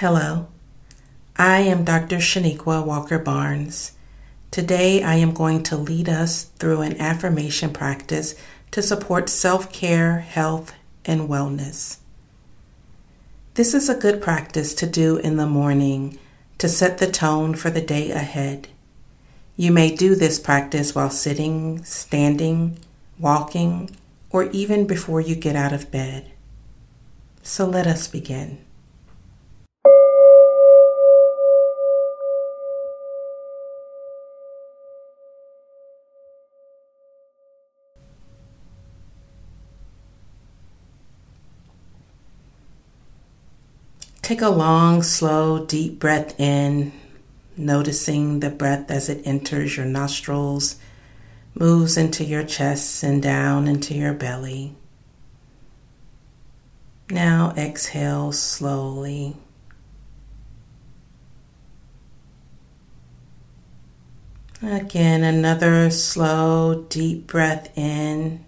Hello, I am Dr. Chanequa Walker Barnes. Today I am going to lead us through an affirmation practice to support self care, health, and wellness. This is a good practice to do in the morning to set the tone for the day ahead. You may do this practice while sitting, standing, walking, or even before you get out of bed. So let us begin. Take a long, slow, deep breath in, noticing the breath as it enters your nostrils, moves into your chest and down into your belly. Now exhale slowly. Again, another slow, deep breath in.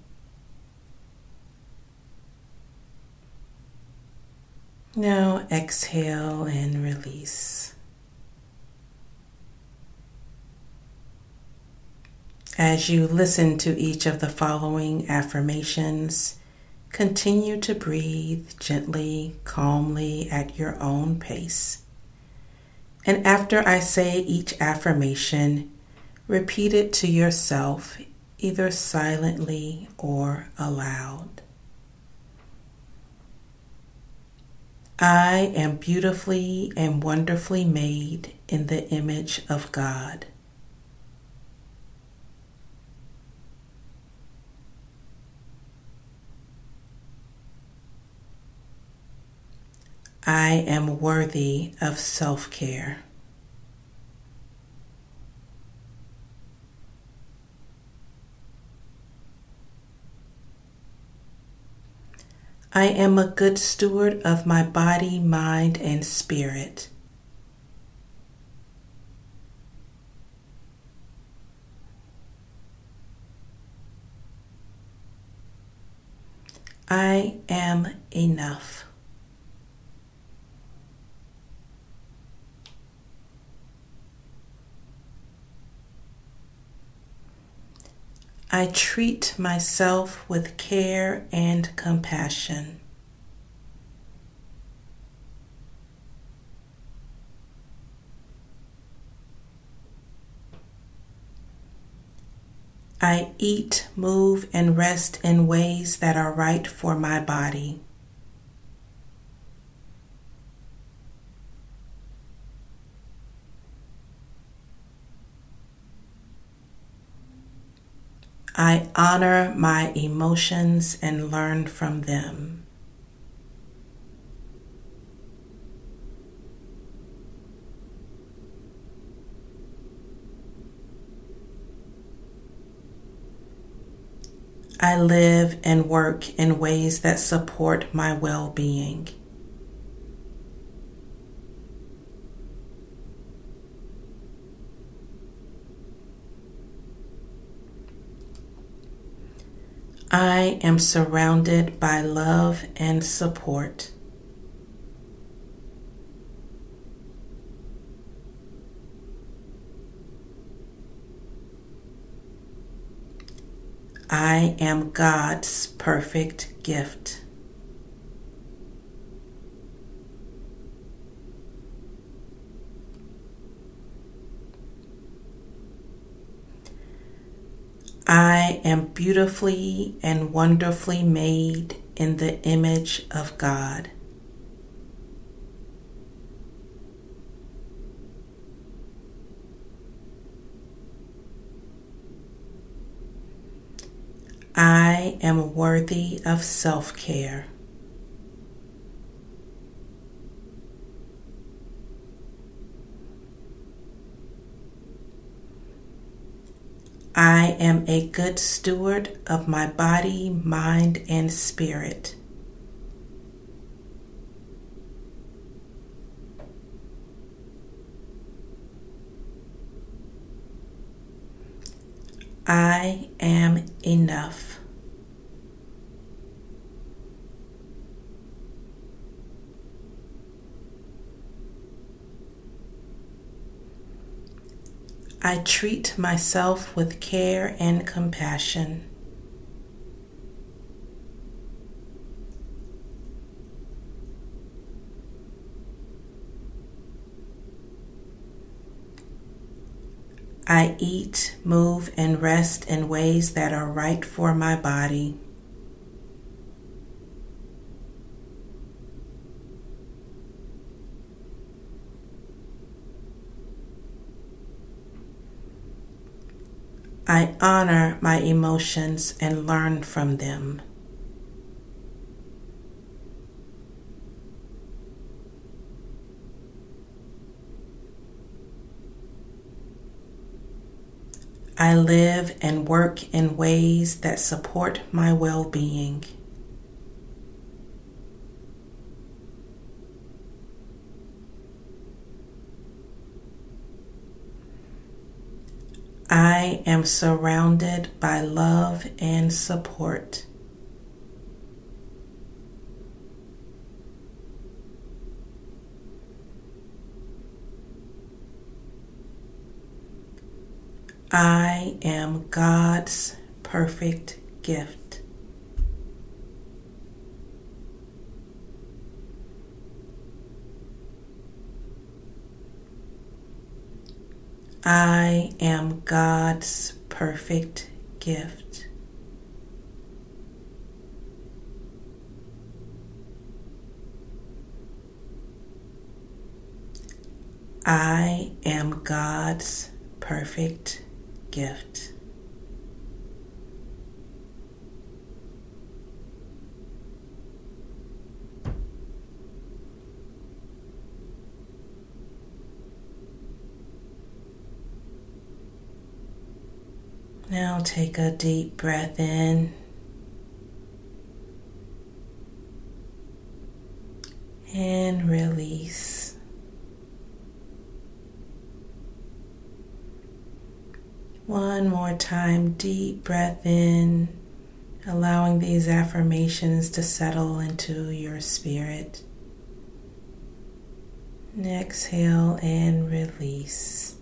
Now exhale and release. As you listen to each of the following affirmations, continue to breathe gently, calmly at your own pace. And after I say each affirmation, repeat it to yourself either silently or aloud. I am beautifully and wonderfully made in the image of God. I am worthy of self care. I am a good steward of my body, mind, and spirit. I am enough. I treat myself with care and compassion. I eat, move, and rest in ways that are right for my body. I honor my emotions and learn from them. I live and work in ways that support my well being. I am surrounded by love and support. I am God's perfect gift. I am beautifully and wonderfully made in the image of God. I am worthy of self care. I am a good steward of my body, mind, and spirit. I am enough. I treat myself with care and compassion. I eat, move, and rest in ways that are right for my body. I honor my emotions and learn from them. I live and work in ways that support my well being. I am surrounded by love and support. I am God's perfect gift. I am God's perfect gift. I am God's perfect gift. Now take a deep breath in. And release. One more time, deep breath in, allowing these affirmations to settle into your spirit. Exhale and release.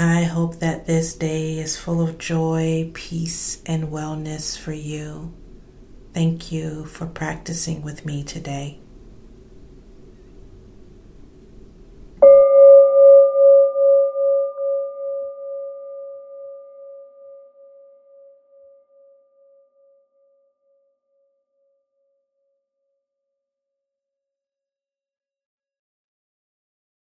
I hope that this day is full of joy, peace, and wellness for you. Thank you for practicing with me today.